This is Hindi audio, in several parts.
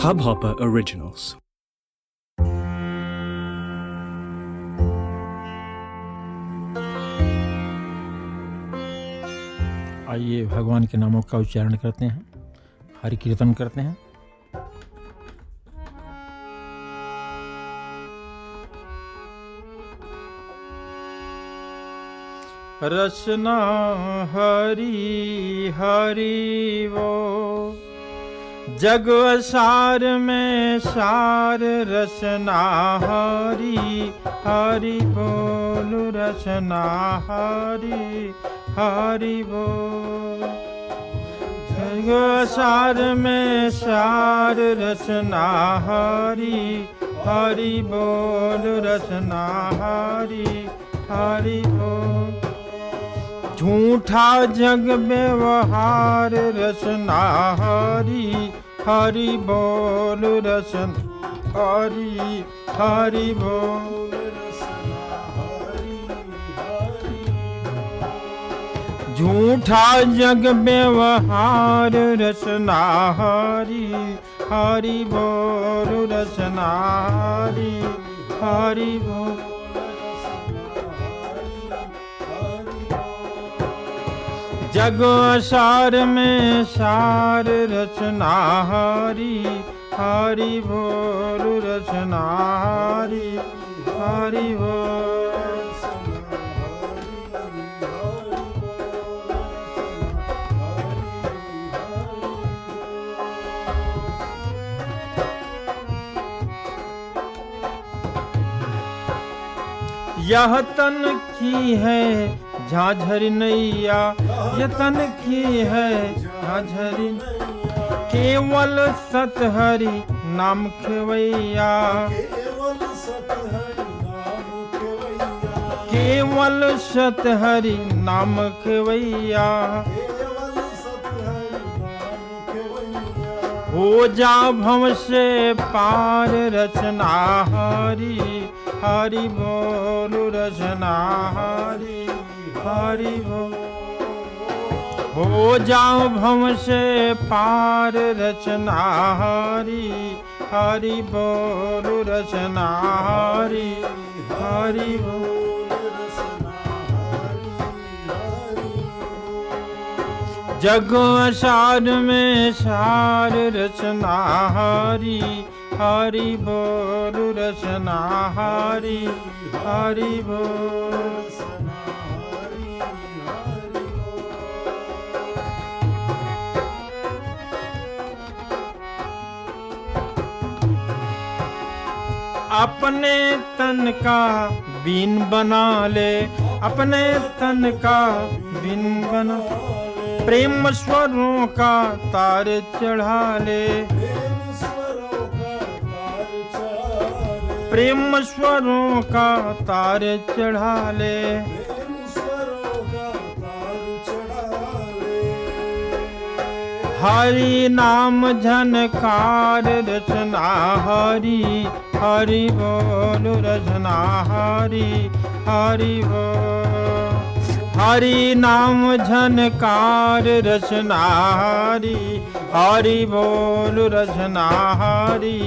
Hubhopper Originals. आइए भगवान के नामों का उच्चारण करते हैं हरि कीर्तन करते हैं रचना हरि हरि वो जग सार में सार रचना हरि हरि बोल रचना हरि हरि बोल। जग सार में सार रचना हरि हरि बोल रचना हरि हरि बोल। झूठा जग व्यवहार रचना हरि हरि बोल रचन हरि हरि बोल झूठा जग व्यवहार रचना हरि हरि बोल रचना हरि हरि बोल जग सार में सार रचना हरि हरि बोल रचना हरि हरि यह तन की है झाझर नैया यह तन की है झाझर केवल सतहरी नाम खेवैया। केवल सतहरी नाम खेवैया। हो जा भव से पार रचना हरी हरि बोल रचना हरि। हरि बोल हो जाओ भव से पार रचना हरि हरि बोल रचना हरि हरि बोल जग सार में सार रचना हरि हरि बोल रचना हरि हरि बोल अपने तन का बीन बना ले। अपने तन का बीन बना प्रेम स्वरों का तार चढ़ा ले। प्रेम स्वरों का तार चढ़ा ले। हरि नाम झनकार रचना हरि। हरि बोल रचना हरि हरि बोल हरि नाम झनकार रचना हरि हरि बोल रचना हरि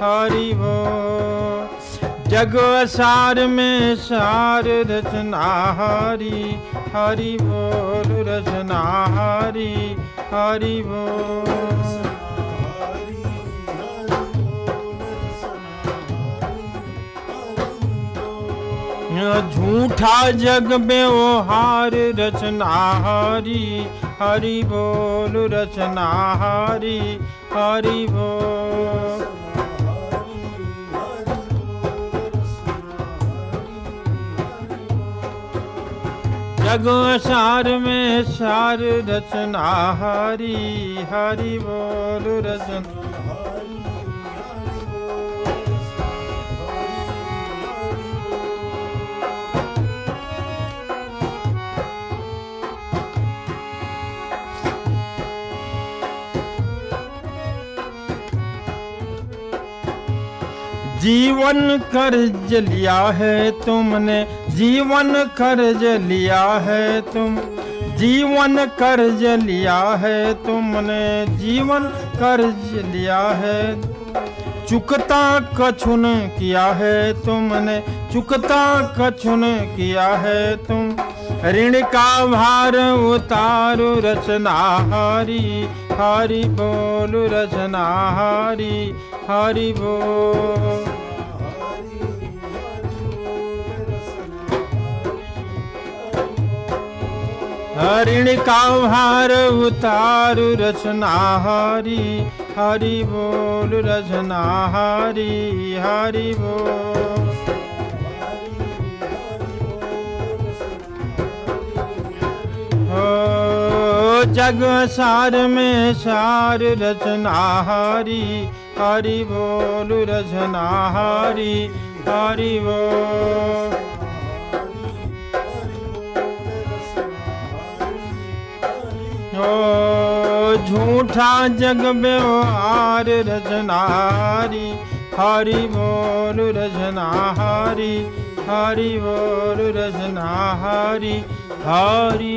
हरि बोल जग सार में सार रचना हरि हरि बोल रचना हरि हरि बोल झूठा जग व्यवहार रचना हरि हरि बोल रचना हरि बोल। जग सार में सार रचना हरि हरि बोल रचना जीवन कर्ज लिया है तुमने, जीवन कर्ज लिया है तुम, जीवन कर्ज लिया है तुमने, जीवन कर्ज लिया है। चुकता कछुन किया है तुमने, चुकता कछुन किया है तुम, ऋण का भार उतारू रचना हारी, हरि बोल रचना हरी। हरि बोल। हरिण का भार उतारू रचना हरि हरि बोल रचना हरि हरि बोल जग सार में सार रचना हरि हरि बोल रचना हरि हरि बोल ओ झूठा जग व्यवहार रचनारी हरि बोल रचनाहारी हरि बोल रचनाहारी हरि